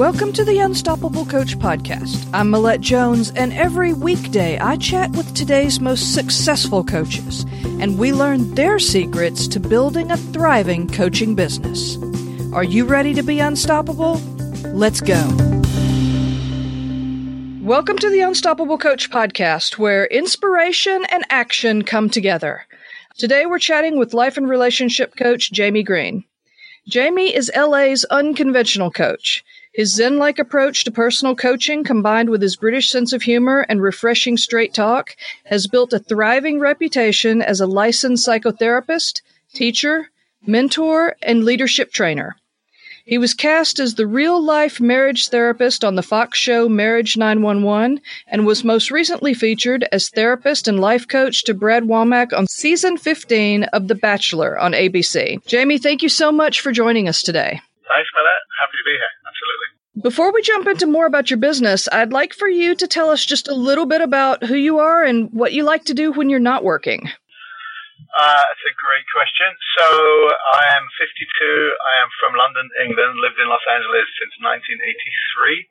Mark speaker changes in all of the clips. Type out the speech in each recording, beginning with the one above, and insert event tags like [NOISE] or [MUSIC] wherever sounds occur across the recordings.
Speaker 1: Welcome to the Unstoppable Coach Podcast. I'm Millette Jones, and every weekday I chat with today's most successful coaches, and we learn their secrets to building a thriving coaching business. Are you ready to be unstoppable? Let's go. Welcome to the Unstoppable Coach Podcast, where inspiration and action come together. Today we're chatting with life and relationship coach Jamie Greene. Jamie is LA's unconventional coach. His Zen like approach to personal coaching, combined with his British sense of humor and refreshing straight talk, has built a thriving reputation as a licensed psychotherapist, teacher, mentor, and leadership trainer. He was cast as the real life marriage therapist on the Fox show Marriage 911 and was most recently featured as therapist and life coach to Brad Womack on season 15 of The Bachelor on ABC. Jamie, thank you so much for joining us today.
Speaker 2: Thanks for that. To be here. Absolutely.
Speaker 1: Before we jump into more about your business, I'd like for you to tell us just a little bit about who you are and what you like to do when you're not working.
Speaker 2: Uh, that's a great question. So I am 52. I am from London, England. Lived in Los Angeles since 1983.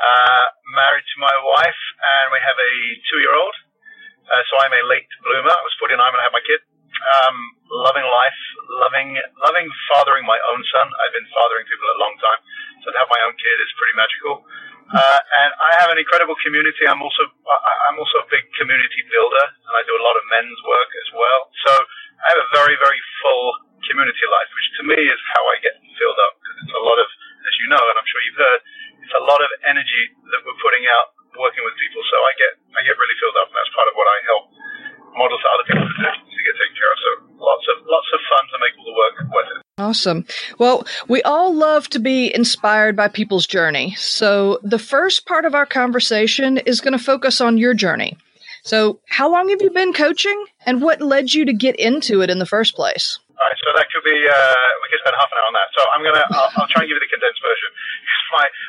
Speaker 2: Uh, married to my wife, and we have a two-year-old. Uh, so I'm a late bloomer. I was 49 when I had my kid. Um, loving life, loving loving fathering my own son. I've been fathering people a long time, so to have my own kid is pretty magical. Uh, and I have an incredible community. I'm also I'm also a big community builder, and I do a lot of men's work as well. So I have a very very full community life, which to me is how I get filled up. Because it's a lot of, as you know, and I'm sure you've heard, it's a lot of energy that we're putting out working with people. So I get I get really filled up, and that's part of what I help model to other people to do to get taken care of. So lots of lots of fun to make all the work worth it.
Speaker 1: Awesome. Well, we all love to be inspired by people's journey. So the first part of our conversation is going to focus on your journey. So, how long have you been coaching and what led you to get into it in the first place?
Speaker 2: All right, so that could be uh, we could spend half an hour on that. So I'm gonna I'll, I'll try and give you the condensed.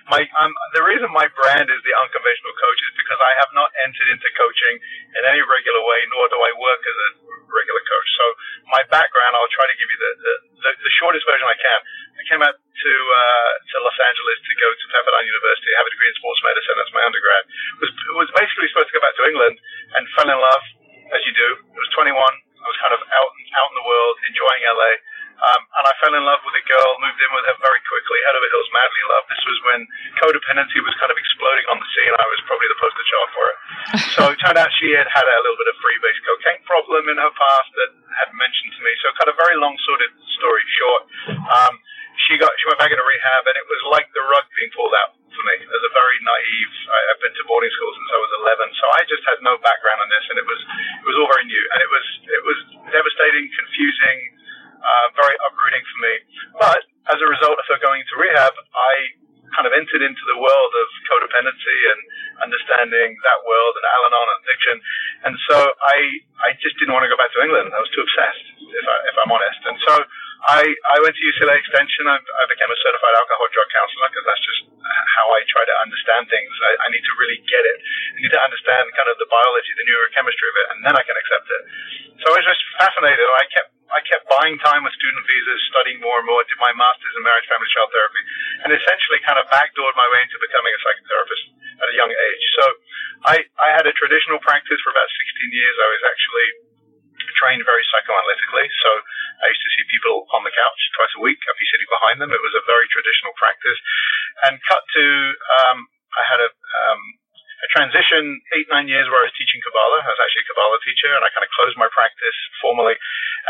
Speaker 2: My um, the reason my brand is the unconventional coach is because I have not entered into coaching in any regular way, nor do I work as a regular coach. So my background, I'll try to give you the the, the, the shortest version I can. I came out to uh, to Los Angeles to go to Pepperdine University, have a degree in sports medicine. That's my undergrad. Was was basically supposed to go back to England and fell in love, as you do. I was 21 I was kind of out out in the world, enjoying LA. Um, and I fell in love with a girl, moved in with her very quickly. Head over heels, madly in love. This was when codependency was kind of exploding on the scene. I was probably the poster child for it. [LAUGHS] so it turned out she had had a little bit of freebase cocaine problem in her past that had mentioned to me. So kind of very long sorted story short. Um, she got she went back into rehab, and it was like the rug being pulled out for me. As a very naive, I, I've been to boarding school since I was 11, so I just had no background on this, and it was it was all very new, and it was it was devastating, confusing, uh, very uprooting for me. But as a result of her going to rehab, I kind of entered into the world of codependency and understanding that world and Al-Anon and addiction. And so I, I just didn't want to go back to England. I was too obsessed, if, I, if I'm honest. And so I, I went to UCLA Extension. I, I became a certified alcohol drug counselor because that's just how I try to understand things. I, I need to really get it. I need to understand kind of the biology, the neurochemistry of it, and then I can accept it. So I was just fascinated. I kept I kept buying time with student visas, studying more and more, did my master's in marriage, family, child therapy, and essentially kind of backdoored my way into becoming a psychotherapist at a young age. So I, I had a traditional practice for about 16 years. I was actually trained very psychoanalytically. So I used to see people on the couch twice a week. I'd be sitting behind them. It was a very traditional practice. And cut to, um, I had a, um, a transition eight, nine years where I was teaching Kabbalah. I was actually a Kabbalah teacher and I kind of closed my practice formally.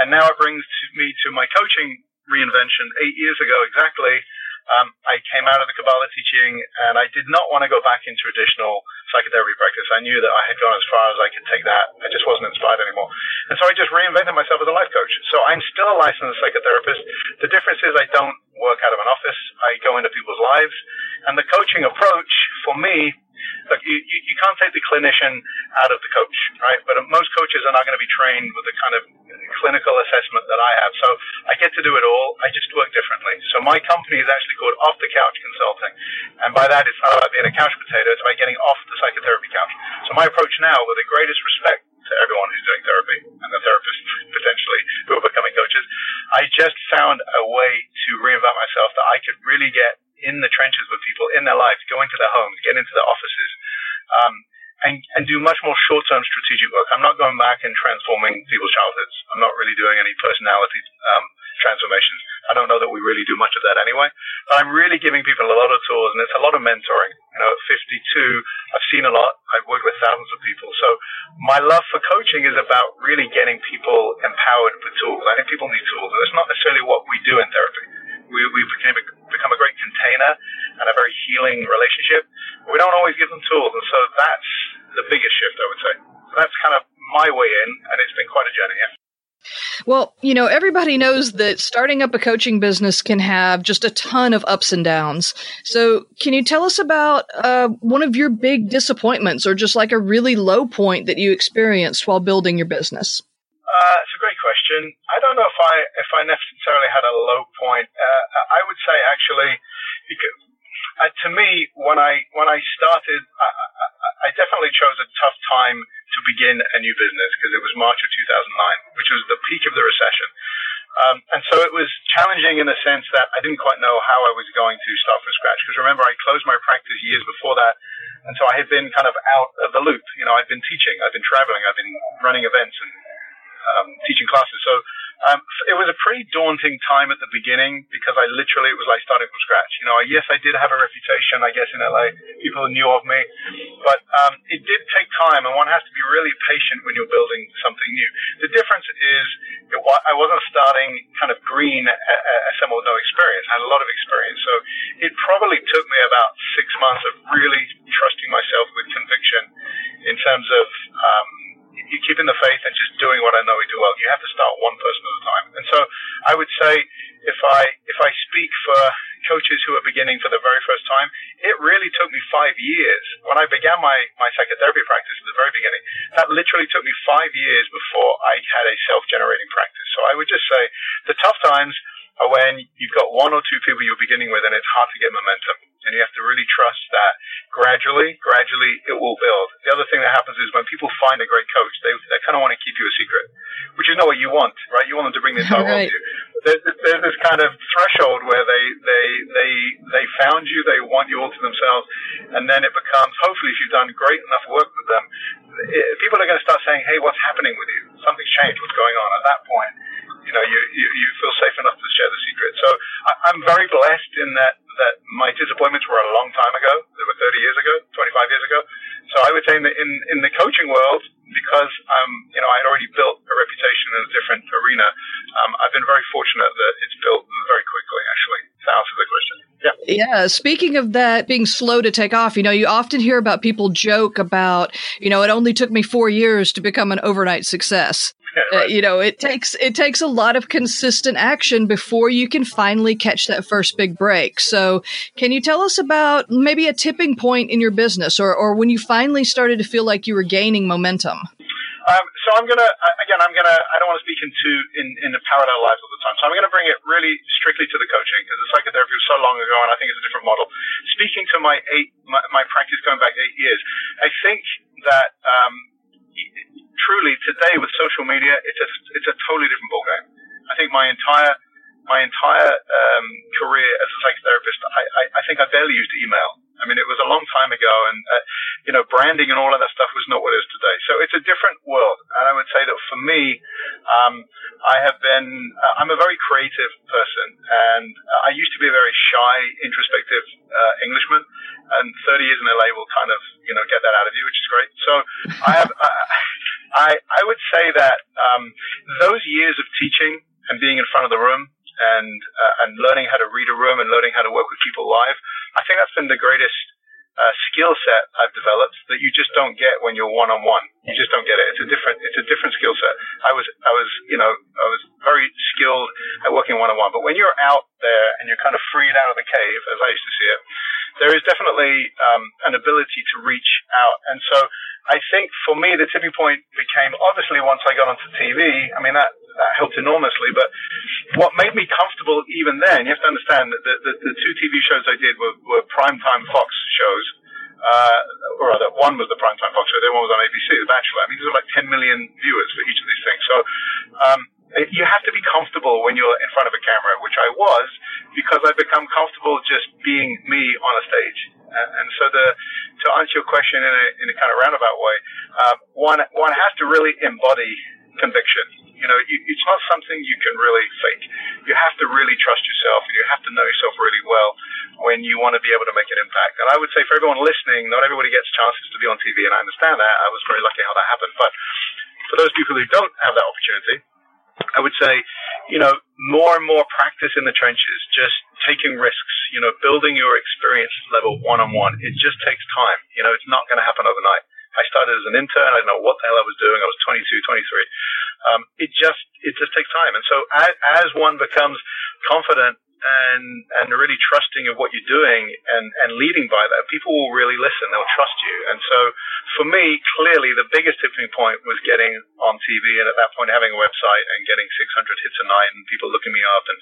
Speaker 2: And now it brings me to my coaching reinvention eight years ago exactly. Um, I came out of the Kabbalah teaching and I did not want to go back into traditional psychotherapy practice. I knew that I had gone as far as I could take that. I just wasn't inspired anymore. And so I just reinvented myself as a life coach. So I'm still a licensed psychotherapist. The difference is I don't work out of an office. I go into people's lives. And the coaching approach for me look, you, you, you can't take the clinician out of the coach, right? But most coaches are not going to be trained with the kind of clinical assessment that I have. So I get to do it all. I just work differently. So my company is actually called Off the Couch Consulting. And by that, it's not about being a couch potato. It's about getting off the psychotherapy couch. So my approach now, with the greatest respect to everyone who's doing therapy and the therapists potentially who are becoming coaches, I just found a way to reinvent myself that I could really get in the trenches with people in their lives, go into their homes, get into their offices, um, and, and do much more short-term strategic work. I'm not going back and transforming people's childhoods. I'm not really doing any personality um, transformations. I don't know that we really do much of that anyway. But I'm really giving people a lot of tools, and it's a lot of mentoring. You know, at 52, I've seen a lot. I've worked with thousands of people. So my love for coaching is about really getting people empowered with tools. I think people need tools. And it's not necessarily what we do in therapy. We, we became a, become a great container and a very healing relationship. But we don't always give them tools. And so that's the biggest shift, I would say. That's kind of my way in, and it's been quite a journey. Yeah.
Speaker 1: Well, you know, everybody knows that starting up a coaching business can have just a ton of ups and downs. So, can you tell us about uh, one of your big disappointments or just like a really low point that you experienced while building your business?
Speaker 2: Uh, it's question. I don't know if I if I necessarily had a low point. Uh, I would say actually, because, uh, to me, when I when I started, I, I, I definitely chose a tough time to begin a new business because it was March of 2009, which was the peak of the recession. Um, and so it was challenging in the sense that I didn't quite know how I was going to start from scratch. Because remember, I closed my practice years before that. And so I had been kind of out of the loop. You know, I've been teaching, I've been traveling, I've been running events and um, teaching classes. So um, it was a pretty daunting time at the beginning because I literally, it was like starting from scratch. You know, yes, I did have a reputation, I guess, in LA. People knew of me. But um, it did take time, and one has to be really patient when you're building something new. The difference is it, I wasn't starting kind of green as someone with no experience. I had a lot of experience. So it probably took me about six months of really trusting myself with conviction in terms of, um, you keeping the faith and just doing what I know we do well. You have to start one person at a time. And so I would say if I if I speak for coaches who are beginning for the very first time, it really took me five years. When I began my, my psychotherapy practice at the very beginning, that literally took me five years before I had a self-generating practice. So I would just say the tough times are when you've got one or two people you're beginning with and it's hard to get momentum and you have to really trust that gradually, gradually it will build. The other thing that happens is when people find a great coach, they, they kind of want to keep you a secret, which is not what you want, right? You want them to bring the entire [LAUGHS] right. you. There's, there's this kind of threshold where they, they, they, they found you, they want you all to themselves, and then it becomes, hopefully if you've done great enough work with them, people are going to start saying, hey, what's happening with you? Something's changed, what's going on? At that point, you know, you, you, you feel safe enough to share the secret. So I, I'm very blessed in that that my disappointments were a long time ago. They were 30 years ago, 25 years ago. So I would say in the, in, in the coaching world, because um, you know I had already built a reputation in a different arena, um, I've been very fortunate that it's built very quickly. Actually, to answer the question. Yeah.
Speaker 1: Yeah. Speaking of that being slow to take off, you know, you often hear about people joke about, you know, it only took me four years to become an overnight success. [LAUGHS] Uh, you know, it takes it takes a lot of consistent action before you can finally catch that first big break. So, can you tell us about maybe a tipping point in your business, or or when you finally started to feel like you were gaining momentum?
Speaker 2: Um, so I'm gonna again, I'm gonna I don't want to speak into in in the parallel lives all the time. So I'm gonna bring it really strictly to the coaching because the psychotherapy was so long ago, and I think it's a different model. Speaking to my eight my, my practice going back eight years, I think that. Um, truly today with social media, it's a it's a totally different ballgame. I think my entire my entire um, career as a psychotherapist, I, I, I think I barely used email. I mean, it was a long time ago, and uh, you know, branding and all of that stuff was not what it is today. So it's a different world, and I would say that for me, um, I have been. Uh, I'm a very creative person, and I used to be a very shy, introspective uh, Englishman, and 30 years in LA will kind of you know get that out of you, which is great. So I have. [LAUGHS] say that um, those years of teaching and being in front of the room and uh, and learning how to read a room and learning how to work with people live, I think that's been the greatest uh, skill set I've developed that you just don't get when you're one on one. You just don't get it. It's a different it's a different skill set. I was I was you know I was very skilled at working one on one, but when you're out there and you're kind of freed out of the cave, as I used to see it, there is definitely um, an ability to reach out, and so I think for me, the tipping point became obviously once I got onto TV. I mean, that, that helped enormously. But what made me comfortable even then, you have to understand that the, the, the two TV shows I did were, were primetime Fox shows. Uh, or rather, one was the primetime Fox show, the other one was on ABC, The Bachelor. I mean, there were like 10 million viewers for each of these things. So, um, you have to be comfortable when you're in front of a camera, which I was because I've become comfortable just being me on a stage. And, so the, to answer your question in a, in a kind of roundabout way, uh, one, one has to really embody conviction. You know, you, it's not something you can really fake. You have to really trust yourself and you have to know yourself really well when you want to be able to make an impact. And I would say for everyone listening, not everybody gets chances to be on TV, and I understand that. I was very lucky how that happened. But for those people who don't have that opportunity, I would say, you know, more and more practice in the trenches, just taking risks, you know, building your experience level one on one. It just takes time. You know, it's not going to happen overnight. I started as an intern. I didn't know what the hell I was doing. I was 22, 23. Um, it just, it just takes time. And so as, as one becomes confident and and really trusting of what you're doing and and leading by that, people will really listen. They'll trust you. And so, for me, clearly the biggest tipping point was getting on TV, and at that point having a website and getting 600 hits a night, and people looking me up, and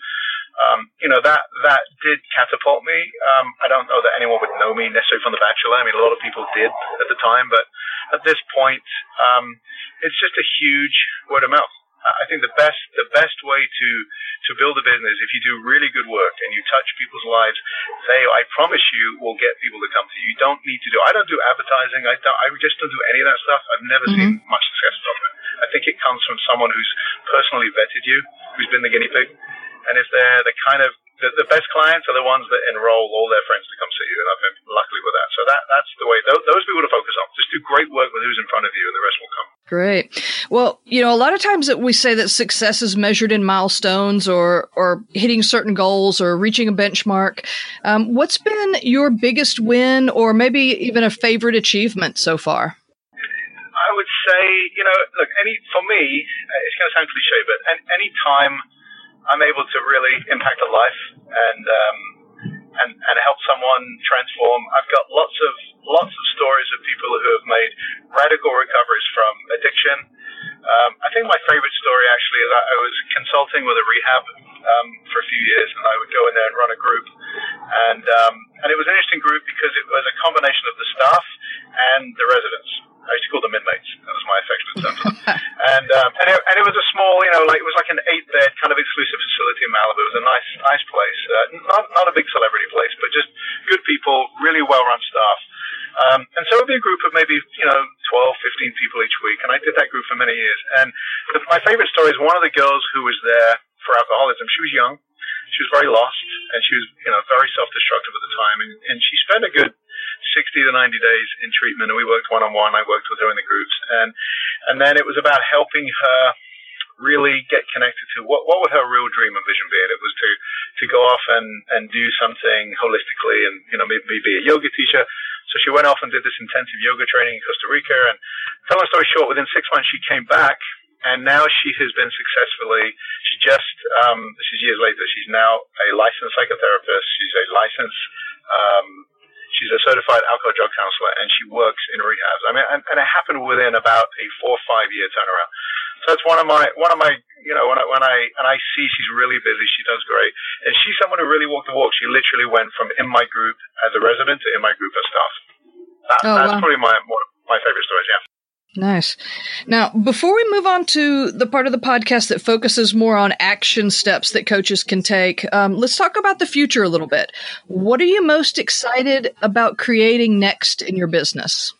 Speaker 2: um, you know that that did catapult me. Um, I don't know that anyone would know me necessarily from The Bachelor. I mean, a lot of people did at the time, but at this point, um, it's just a huge word of mouth. I think the best the best way to to build a business if you do really good work and you touch people's lives, they I promise you will get people to come to you. You don't need to do. I don't do advertising. I don't. I just don't do any of that stuff. I've never mm-hmm. seen much success from it. I think it comes from someone who's personally vetted you, who's been the guinea pig, and if they're the kind of the, the best clients are the ones that enroll all their friends to come see you, and I've been lucky with that. So that that's the way. Those, those people to focus on. Just do great work with who's in front of you, and the rest will come.
Speaker 1: Great. Well, you know, a lot of times that we say that success is measured in milestones or or hitting certain goals or reaching a benchmark. Um, what's been your biggest win, or maybe even a favorite achievement so far?
Speaker 2: I would say, you know, look, any for me, it's going to sound cliche, but any time I'm able to really impact a life and um, and and help someone transform. I've got lots of lots of stories of people who have made radical recoveries from addiction. Um, I think my favorite story actually is I was consulting with a rehab um, for a few years, and I would go in there and run a group, and um, and it was an interesting group because it was a combination of the staff and the residents. I used to call them inmates. That was my affectionate term. [LAUGHS] and um, and, it, and it was a small, you know, like it was like an eight bed kind of exclusive facility in Malibu. It was a nice nice place, uh, not not a big celebrity place, but just good people, really well run staff. Um, and so it would be a group of maybe, you know, 12, 15 people each week. And I did that group for many years. And the, my favorite story is one of the girls who was there for alcoholism. She was young. She was very lost and she was, you know, very self-destructive at the time. And, and she spent a good 60 to 90 days in treatment, and we worked one on one. I worked with her in the groups, and and then it was about helping her really get connected to what what would her real dream and vision be. And it was to to go off and and do something holistically, and you know maybe be a yoga teacher. So she went off and did this intensive yoga training in Costa Rica. And tell a story short, within six months she came back and now she has been successfully. She just um, this is years later. She's now a licensed psychotherapist. She's a licensed um, She's a certified alcohol drug counselor and she works in rehabs. I mean, and, and it happened within about a four or five year turnaround. So it's one of my one of my you know when I when I and I see she's really busy, she does great, and she's someone who really walked the walk. She literally went from in my group as a resident to in my group as staff. That, oh, that's wow. probably my my favorite stories. Yeah.
Speaker 1: Nice. Now, before we move on to the part of the podcast that focuses more on action steps that coaches can take, um, let's talk about the future a little bit. What are you most excited about creating next in your business?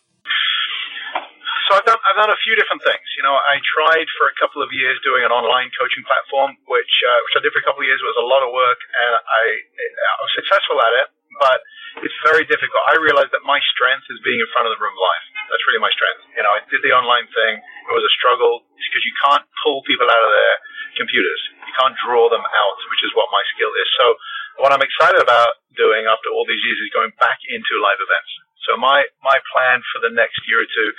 Speaker 2: So I've done, I've done a few different things. You know, I tried for a couple of years doing an online coaching platform, which uh, which I did for a couple of years. It was a lot of work, and I, I was successful at it, but it's very difficult. I realized that my strength is being in front of the room live. That's really my strength. You know, I did the online thing. It was a struggle because you can't pull people out of their computers. You can't draw them out, which is what my skill is. So what I'm excited about doing after all these years is going back into live events. So my, my plan for the next year or two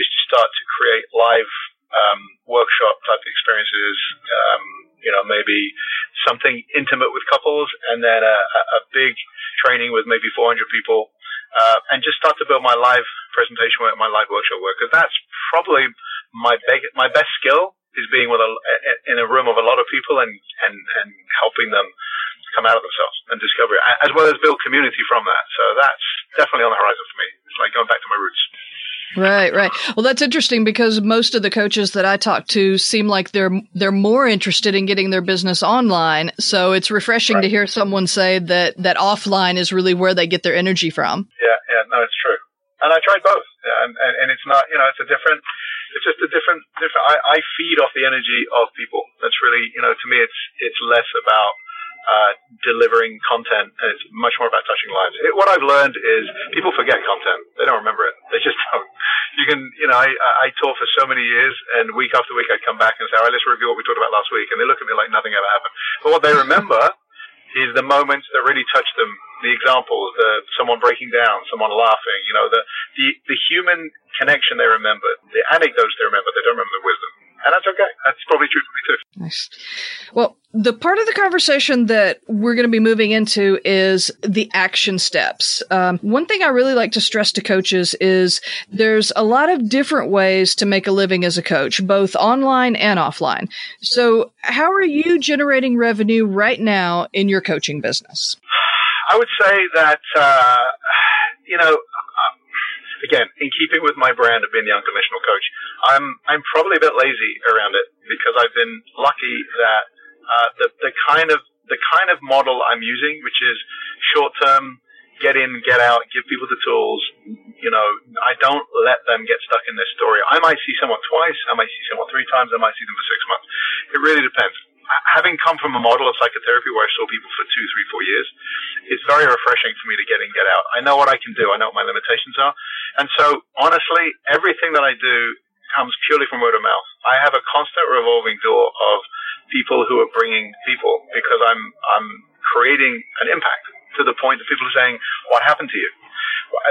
Speaker 2: is to start to create live um, workshop type experiences, um, you know, maybe something intimate with couples and then a, a big training with maybe 400 people, uh, and just start to build my live presentation work, my live workshop work, because that's probably my big, my best skill is being with a, in a room of a lot of people and, and, and helping them come out of themselves and discover it, as well as build community from that. So that's definitely on the horizon for me. It's like going back to my roots.
Speaker 1: Right, right. Well, that's interesting because most of the coaches that I talk to seem like they're they're more interested in getting their business online. So it's refreshing right. to hear someone say that that offline is really where they get their energy from.
Speaker 2: Yeah, yeah, no, it's true. And I tried both, and, and, and it's not, you know, it's a different, it's just a different, different. I, I feed off the energy of people. That's really, you know, to me, it's it's less about uh, delivering content, and it's much more about touching lives. It, what I've learned is people forget content; they don't remember it. They just don't. You can, you know, I, I taught for so many years, and week after week, I'd come back and say, "All right, let's review what we talked about last week," and they look at me like nothing ever happened. But what they remember is the moments that really touch them, the examples, the someone breaking down, someone laughing, you know, the the, the human connection they remember, the anecdotes they remember. They don't remember the wisdom and that's okay. That's probably true for me too.
Speaker 1: Nice. Well, the part of the conversation that we're going to be moving into is the action steps. Um, one thing I really like to stress to coaches is there's a lot of different ways to make a living as a coach, both online and offline. So, how are you generating revenue right now in your coaching business?
Speaker 2: I would say that uh, you know again, in keeping with my brand of being the unconventional coach, I'm I'm probably a bit lazy around it because I've been lucky that uh, the the kind of the kind of model I'm using, which is short term, get in, get out, give people the tools. You know, I don't let them get stuck in their story. I might see someone twice, I might see someone three times, I might see them for six months. It really depends having come from a model of psychotherapy where I saw people for two, three, four years, it's very refreshing for me to get in, get out. I know what I can do. I know what my limitations are. And so honestly, everything that I do comes purely from word of mouth. I have a constant revolving door of people who are bringing people because I'm, I'm creating an impact to the point that people are saying, what happened to you?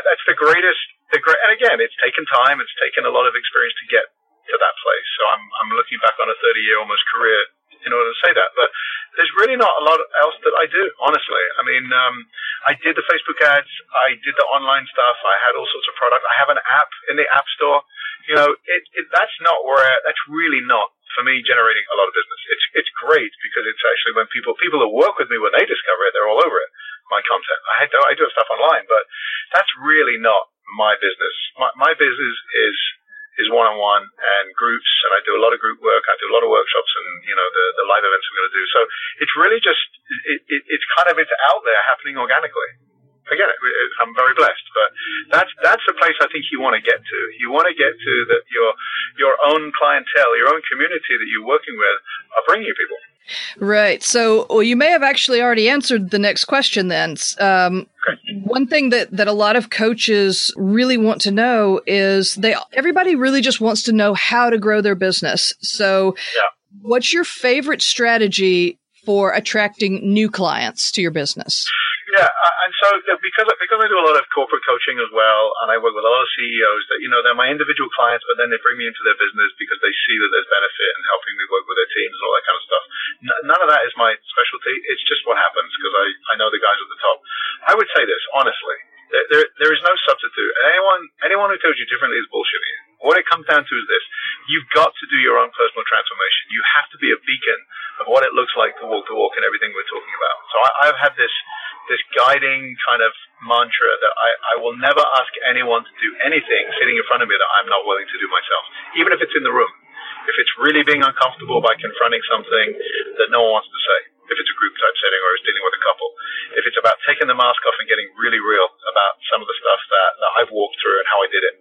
Speaker 2: That's the greatest, the great, and again, it's taken time. It's taken a lot of experience to get to that place. So I'm, I'm looking back on a 30 year almost career in order to say that. But there's really not a lot else that I do, honestly. I mean, um, I did the Facebook ads, I did the online stuff, I had all sorts of product. I have an app in the App Store. You know, it, it that's not where that's really not for me generating a lot of business. It's it's great because it's actually when people people that work with me when they discover it, they're all over it. My content. I do I do stuff online, but that's really not my business. My my business is is one on one and groups, and I do a lot of group work. I do a lot of workshops, and you know the the live events I'm going to do. So it's really just it, it, it's kind of it's out there happening organically. Again, I'm very blessed, but that's that's the place I think you want to get to. You want to get to that your your own clientele, your own community that you're working with are bringing you people.
Speaker 1: Right. So, well, you may have actually already answered the next question then. Um, one thing that, that a lot of coaches really want to know is they, everybody really just wants to know how to grow their business. So, yeah. what's your favorite strategy for attracting new clients to your business?
Speaker 2: And so because because I do a lot of corporate coaching as well, and I work with a lot of CEOs that you know they're my individual clients, but then they bring me into their business because they see that there's benefit in helping me work with their teams and all that kind of stuff. none of that is my specialty. It's just what happens because I I know the guys at the top. I would say this honestly. There, there, there is no substitute. Anyone, anyone who tells you differently is bullshitting. What it comes down to is this. You've got to do your own personal transformation. You have to be a beacon of what it looks like to walk the walk and everything we're talking about. So I, I've had this this guiding kind of mantra that I, I will never ask anyone to do anything sitting in front of me that I'm not willing to do myself, even if it's in the room. If it's really being uncomfortable by confronting something that no one wants to say, if it's a group type setting or it's dealing with a couple, if it's about taking the mask off and getting really real about some of the stuff that, that I've walked through and how I did it,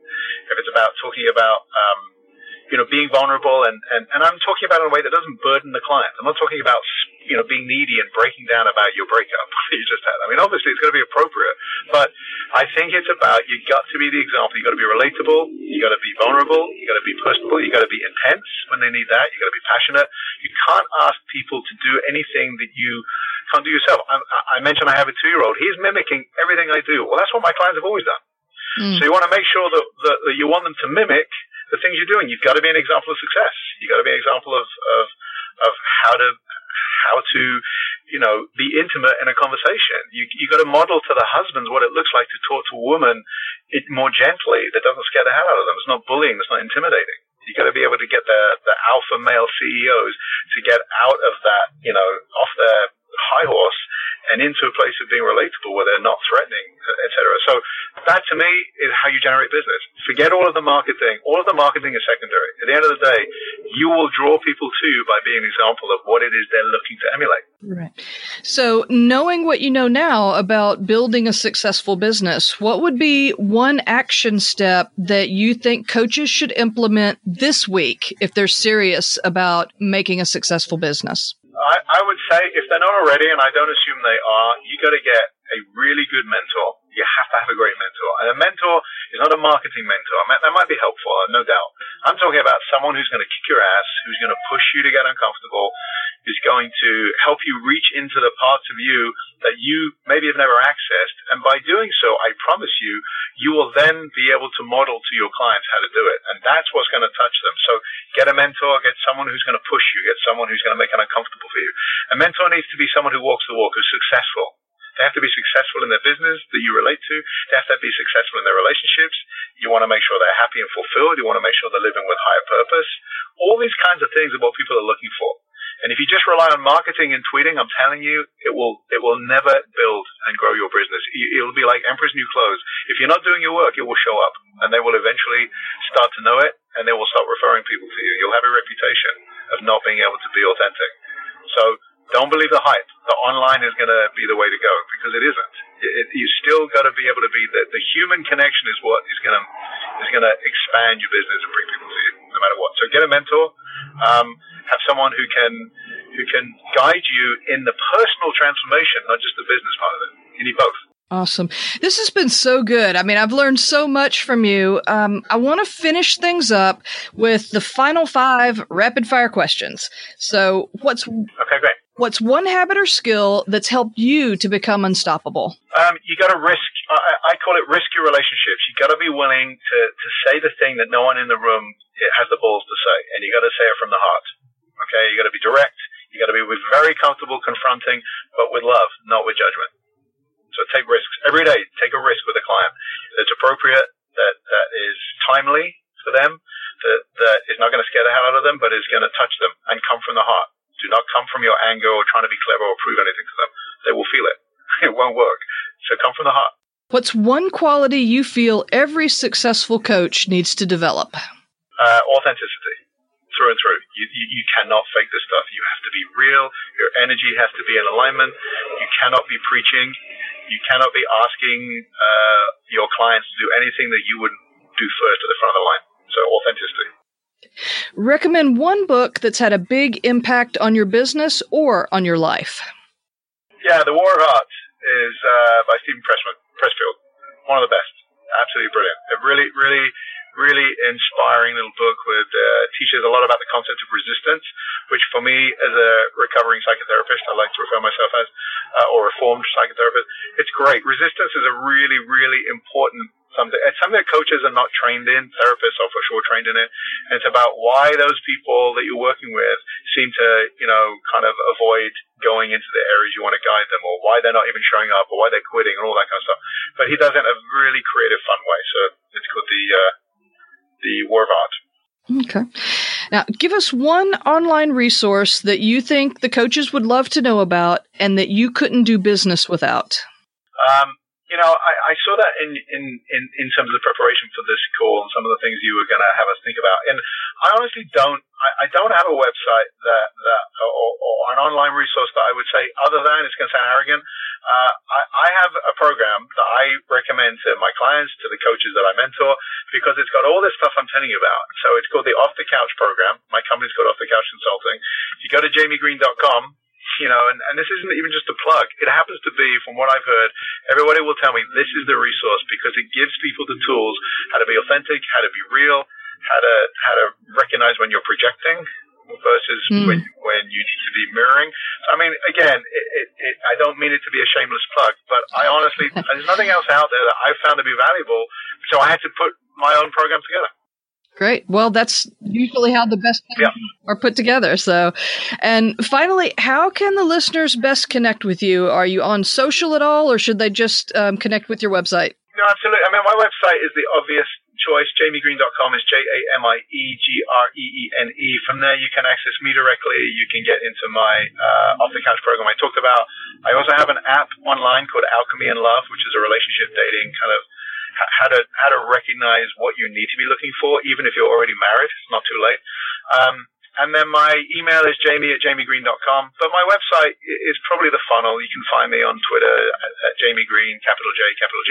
Speaker 2: if it's about talking about um, you know, being vulnerable and, and, and I'm talking about it in a way that doesn't burden the client. I'm not talking about, you know, being needy and breaking down about your breakup [LAUGHS] you just had. I mean, obviously it's going to be appropriate, but I think it's about, you've got to be the example. You've got to be relatable. You've got to be vulnerable. You got to be personable. You got to be intense when they need that. You've got to be passionate. You can't ask people to do anything that you can't do yourself. I, I mentioned I have a two year old. He's mimicking everything I do. Well, that's what my clients have always done. Mm. So you want to make sure that, that, that you want them to mimic the things you're doing. You've got to be an example of success. You've got to be an example of, of, of how to, how to, you know, be intimate in a conversation. You, you got to model to the husbands what it looks like to talk to a woman it more gently that doesn't scare the hell out of them. It's not bullying. It's not intimidating. You got to be able to get the, the alpha male CEOs to get out of that, you know, off their and into a place of being relatable where they're not threatening, etc. So that to me is how you generate business. Forget all of the marketing. All of the marketing is secondary. At the end of the day, you will draw people to you by being an example of what it is they're looking to emulate.
Speaker 1: Right. So knowing what you know now about building a successful business, what would be one action step that you think coaches should implement this week if they're serious about making a successful business?
Speaker 2: I, I would say if they're not already, and I don't assume they are, you got to get a really good mentor. You have to have a great mentor. And a mentor is not a marketing mentor. I mean, that might be helpful, uh, no doubt. I'm talking about someone who's going to kick your ass, who's going to push you to get uncomfortable, who's going to help you reach into the parts of you that you maybe have never accessed. And by doing so, I promise you, you will then be able to model to your clients how to do it. And that's what's going to touch them. So get a mentor, get someone who's going to push you, get someone who's going to make it uncomfortable for you. A mentor needs to be someone who walks the walk, who's successful they have to be successful in their business that you relate to. They have to be successful in their relationships. You want to make sure they're happy and fulfilled. You want to make sure they're living with higher purpose. All these kinds of things are what people are looking for. And if you just rely on marketing and tweeting, I'm telling you, it will it will never build and grow your business. It'll be like Emperor's New Clothes. If you're not doing your work, it will show up, and they will eventually start to know it, and they will start referring people to you. You'll have a reputation of not being able to be authentic. So don't believe the hype. The online is going to be the way to go because it isn't. It, you still got to be able to be the, the human connection is what is going to is going to expand your business and bring people to you no matter what. So get a mentor. Um, have someone who can who can guide you in the personal transformation, not just the business part of it. You need both.
Speaker 1: Awesome. This has been so good. I mean, I've learned so much from you. Um, I want to finish things up with the final five rapid fire questions. So, what's
Speaker 2: okay? Great.
Speaker 1: What's one habit or skill that's helped you to become unstoppable?
Speaker 2: Um, you got to risk. I, I, call it risk your relationships. You got to be willing to, to say the thing that no one in the room has the balls to say, and you got to say it from the heart. Okay, you got to be direct. You got to be very comfortable confronting, but with love, not with judgment. So take risks every day. Take a risk with a client that's appropriate, that that is timely for them, that that is not going to scare the hell out of them, but is going to touch them and come from the heart. Do not come from your anger or trying to be clever or prove anything to them. They will feel it. [LAUGHS] It won't work. So come from the heart.
Speaker 1: What's one quality you feel every successful coach needs to develop?
Speaker 2: Uh, authenticity, through and through. You, you, you cannot fake this stuff. You have to be real. Your energy has to be in alignment. You cannot be preaching. You cannot be asking uh, your clients to do anything that you would do first at the front of the line. So authenticity.
Speaker 1: Recommend one book that's had a big impact on your business or on your life.
Speaker 2: Yeah, The War of Art is uh, by Steven Pressfield. One of the best. Absolutely brilliant. A really, really, really inspiring little book with uh, teaches a lot about the concept of resistance, which for me as a recovering psychotherapist, I like to refer myself as, uh, or reformed psychotherapist, it's great. Resistance is a really, really important something. It's something that coaches are not trained in. Therapists are for sure trained in it. And it's about why those people that you're working with seem to, you know, kind of avoid going into the areas you want to guide them, or why they're not even showing up, or why they're quitting, and all that kind of stuff. But he does it in a really creative, fun way. So it's called the uh, the War of Art.
Speaker 1: Okay. Now, give us one online resource that you think the coaches would love to know about and that you couldn't do business without.
Speaker 2: Um, you know, I, I saw that in, in, in, in terms of the preparation for this call and some of the things you were going to have us think about. And I honestly don't, I, I don't have a website that, that or, or an online resource that I would say other than, it's going to sound arrogant, uh, I, I have a program that I recommend to my clients, to the coaches that I mentor, because it's got all this stuff I'm telling you about. So it's called the Off the Couch program. My company's called Off the Couch Consulting. If you go to jamiegreene.com, you know, and, and this isn't even just a plug. It happens to be, from what I've heard, everybody will tell me this is the resource because it gives people the tools how to be authentic, how to be real, how to how to recognize when you're projecting versus mm. when when you need to be mirroring. So, I mean, again, it, it, it, I don't mean it to be a shameless plug, but I honestly, [LAUGHS] there's nothing else out there that I've found to be valuable, so I had to put my own program together.
Speaker 1: Great. Well, that's usually how the best are put together. So, and finally, how can the listeners best connect with you? Are you on social at all, or should they just um, connect with your website?
Speaker 2: No, absolutely. I mean, my website is the obvious choice. JamieGreene.com is J A M I E G R E E N E. From there, you can access me directly. You can get into my uh, off the couch program I talked about. I also have an app online called Alchemy and Love, which is a relationship dating kind of how to how to recognize what you need to be looking for, even if you're already married. It's not too late. Um, and then my email is jamie at jamiegreene.com. But my website is probably the funnel. You can find me on Twitter at, at Jamie Greene, capital J, capital G.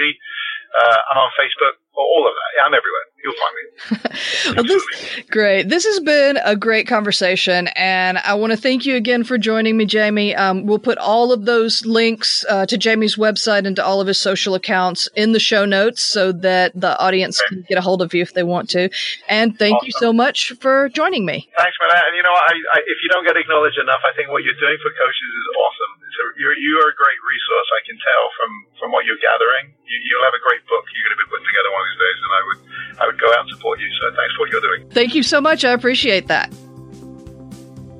Speaker 2: Uh, I'm on Facebook, all of that. Yeah, I'm everywhere. You'll find me. [LAUGHS]
Speaker 1: well, this, great. This has been a great conversation, and I want to thank you again for joining me, Jamie. Um, we'll put all of those links uh, to Jamie's website and to all of his social accounts in the show notes so that the audience okay. can get a hold of you if they want to. And thank awesome. you so much for joining me.
Speaker 2: Thanks, man. And you know, I, I, if you don't get acknowledged enough, I think what you're doing for coaches is you're, you are a great resource. I can tell from from what you're gathering. You, you'll have a great book you're going to be putting together one of these days, and I would I would go out and support you. So thanks for what you're doing.
Speaker 1: Thank you so much. I appreciate that.